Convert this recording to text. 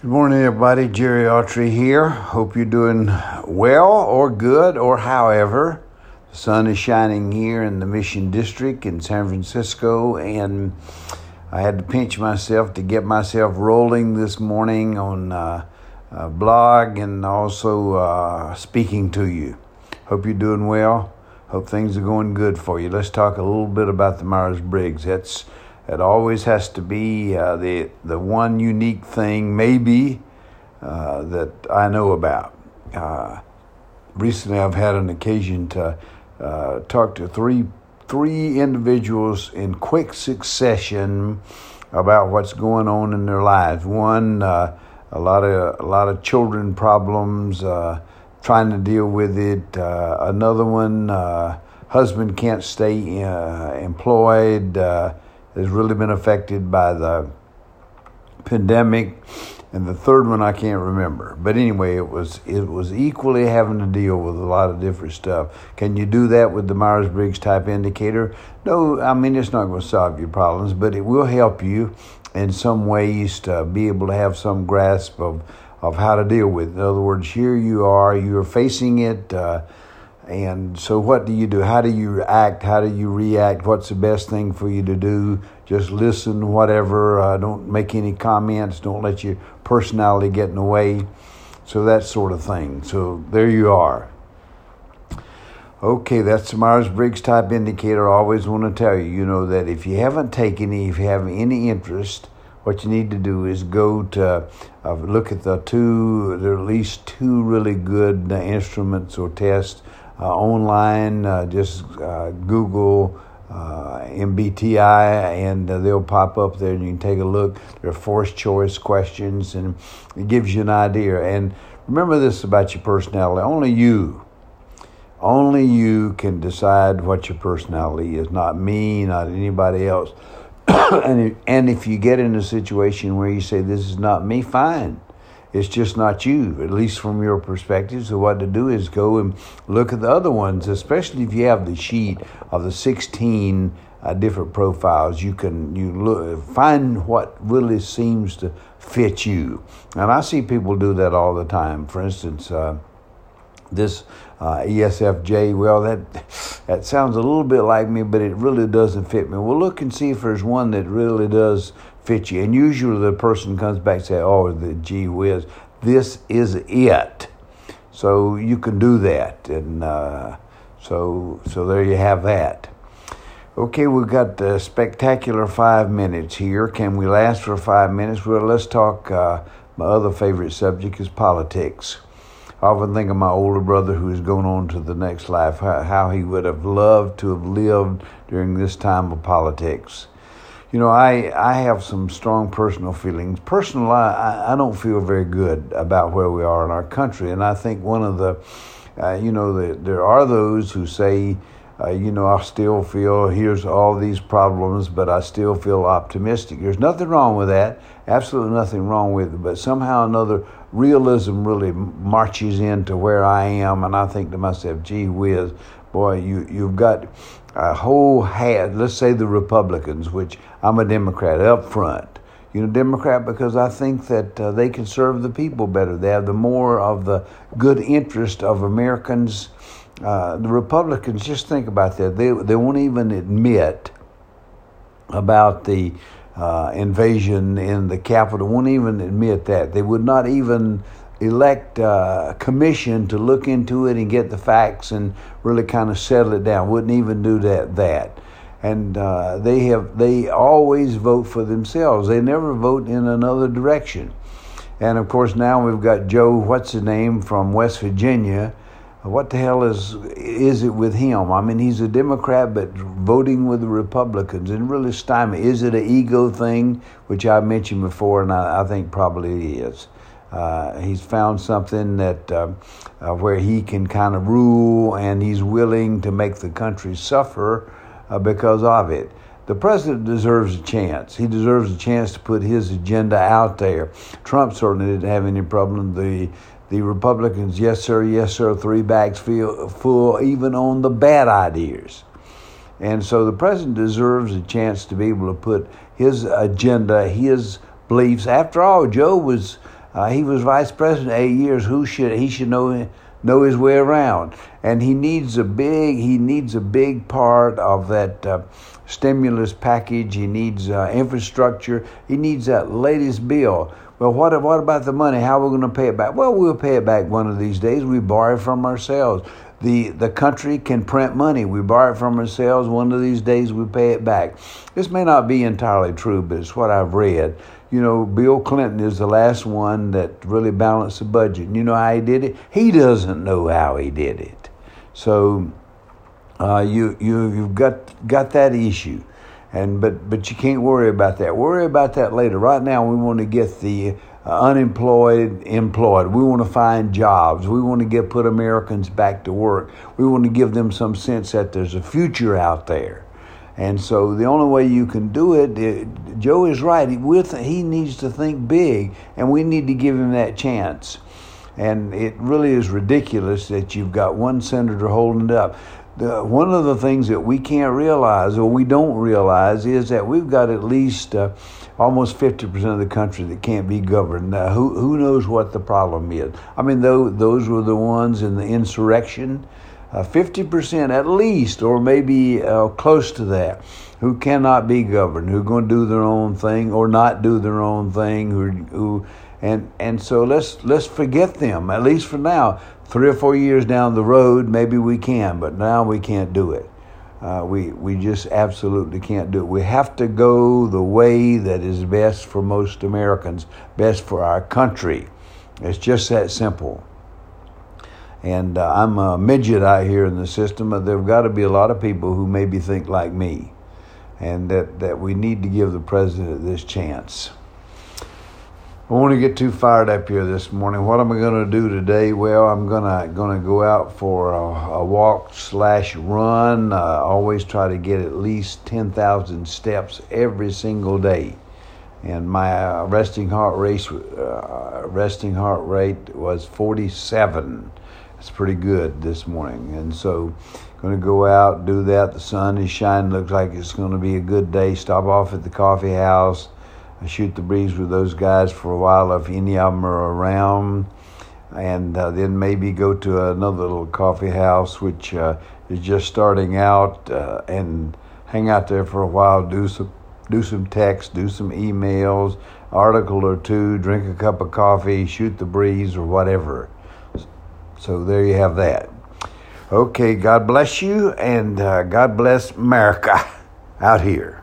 Good morning, everybody. Jerry Autry here. Hope you're doing well or good or however. The sun is shining here in the Mission District in San Francisco, and I had to pinch myself to get myself rolling this morning on uh, a blog and also uh, speaking to you. Hope you're doing well. Hope things are going good for you. Let's talk a little bit about the Myers Briggs. That's it always has to be uh, the the one unique thing, maybe, uh, that I know about. Uh, recently, I've had an occasion to uh, talk to three three individuals in quick succession about what's going on in their lives. One, uh, a lot of a lot of children problems, uh, trying to deal with it. another one, husband can't stay employed has really been affected by the pandemic, and the third one I can't remember. But anyway, it was it was equally having to deal with a lot of different stuff. Can you do that with the Myers Briggs type indicator? No, I mean it's not going to solve your problems, but it will help you in some ways to be able to have some grasp of of how to deal with. It. In other words, here you are, you're facing it. Uh, and so, what do you do? How do you act? How do you react? What's the best thing for you to do? Just listen, whatever. Uh, don't make any comments. Don't let your personality get in the way. So, that sort of thing. So, there you are. Okay, that's the Myers Briggs type indicator. I always want to tell you, you know, that if you haven't taken any, if you have any interest, what you need to do is go to uh, look at the two, there are at least two really good uh, instruments or tests online. Uh, just uh, Google MBTI and they'll pop up there and you can take a look. They're forced choice questions and it gives you an idea. And remember this about your personality only you. Only you can decide what your personality is, not me, not anybody else. and, and if you get in a situation where you say, This is not me, fine it's just not you, at least from your perspective. So what to do is go and look at the other ones, especially if you have the sheet of the 16 uh, different profiles. You can you look find what really seems to fit you, and I see people do that all the time. For instance. Uh, this uh, ESFJ, well, that that sounds a little bit like me, but it really doesn't fit me. Well, look and see if there's one that really does fit you. And usually the person comes back and say, "Oh, the gee whiz, this is it." So you can do that, and uh, so so there you have that. Okay, we've got a spectacular five minutes here. Can we last for five minutes? Well, let's talk. Uh, my other favorite subject is politics. I often think of my older brother who is going on to the next life, how, how he would have loved to have lived during this time of politics you know, I, I have some strong personal feelings. Personal, I, I don't feel very good about where we are in our country. And I think one of the, uh, you know, the, there are those who say, uh, you know, I still feel here's all these problems, but I still feel optimistic. There's nothing wrong with that. Absolutely nothing wrong with it. But somehow another realism really marches into where I am, and I think to myself, gee whiz, boy, you you've got a whole hat. Let's say the Republicans, which I'm a Democrat up front. You know, Democrat because I think that uh, they can serve the people better. They have the more of the good interest of Americans. Uh, the Republicans, just think about that. They they won't even admit about the uh, invasion in the Capitol. Won't even admit that. They would not even elect a commission to look into it and get the facts and really kind of settle it down. Wouldn't even do that. That, and uh, they have they always vote for themselves. They never vote in another direction. And of course, now we've got Joe, what's his name, from West Virginia. What the hell is is it with him? I mean, he's a Democrat, but voting with the Republicans and really stymie. Is it an ego thing, which I mentioned before, and I, I think probably is. Uh, he's found something that uh, uh, where he can kind of rule, and he's willing to make the country suffer uh, because of it. The president deserves a chance. He deserves a chance to put his agenda out there. Trump certainly didn't have any problem. The the Republicans, yes sir, yes sir, three bags full, even on the bad ideas. And so the president deserves a chance to be able to put his agenda, his beliefs. After all, Joe was Uh, he was vice president eight years. Who should he should know know his way around? And he needs a big he needs a big part of that uh, stimulus package. He needs uh, infrastructure. He needs that latest bill. Well, what what about the money? How are we going to pay it back? Well, we'll pay it back one of these days. We borrow from ourselves. The, the country can print money. We borrow it from ourselves. One of these days we pay it back. This may not be entirely true, but it's what I've read you know, Bill Clinton is the last one that really balanced the budget. And you know how he did it? He doesn't know how he did it. So uh, you you you've got got that issue, and but but you can't worry about that. Worry about that later. Right now, we want to get the uh, unemployed employed. We want to find jobs. We want to get put Americans back to work. We want to give them some sense that there's a future out there. And so the only way you can do it, it Joe is right. He, he needs to think big, and we need to give him that chance. And it really is ridiculous that you've got one senator holding it up. The, one of the things that we can't realize, or we don't realize, is that we've got at least uh, almost 50% of the country that can't be governed. Now, who, who knows what the problem is? I mean, those, those were the ones in the insurrection 50% at least, or maybe uh, close to that, who cannot be governed, who are going to do their own thing or not do their own thing, who, who and and so let's let's forget them at least for now. Three or four years down the road, maybe we can, but now we can't do it. Uh, we we just absolutely can't do it. We have to go the way that is best for most Americans, best for our country. It's just that simple. And uh, I'm a midget out here in the system. But there've got to be a lot of people who maybe think like me, and that, that we need to give the president this chance. I want to get too fired up here this morning. What am I going to do today? Well, I'm gonna gonna go out for a, a walk slash run. I always try to get at least ten thousand steps every single day, and my uh, resting heart rate uh, resting heart rate was forty seven it's pretty good this morning. And so, going to go out, do that. The sun is shining. Looks like it's going to be a good day. Stop off at the coffee house. shoot the breeze with those guys for a while if any of them are around. And uh, then maybe go to another little coffee house, which uh, is just starting out, uh, and hang out there for a while. Do some do some text, do some emails, article or two, drink a cup of coffee, shoot the breeze, or whatever. So there you have that. Okay, God bless you, and uh, God bless America out here.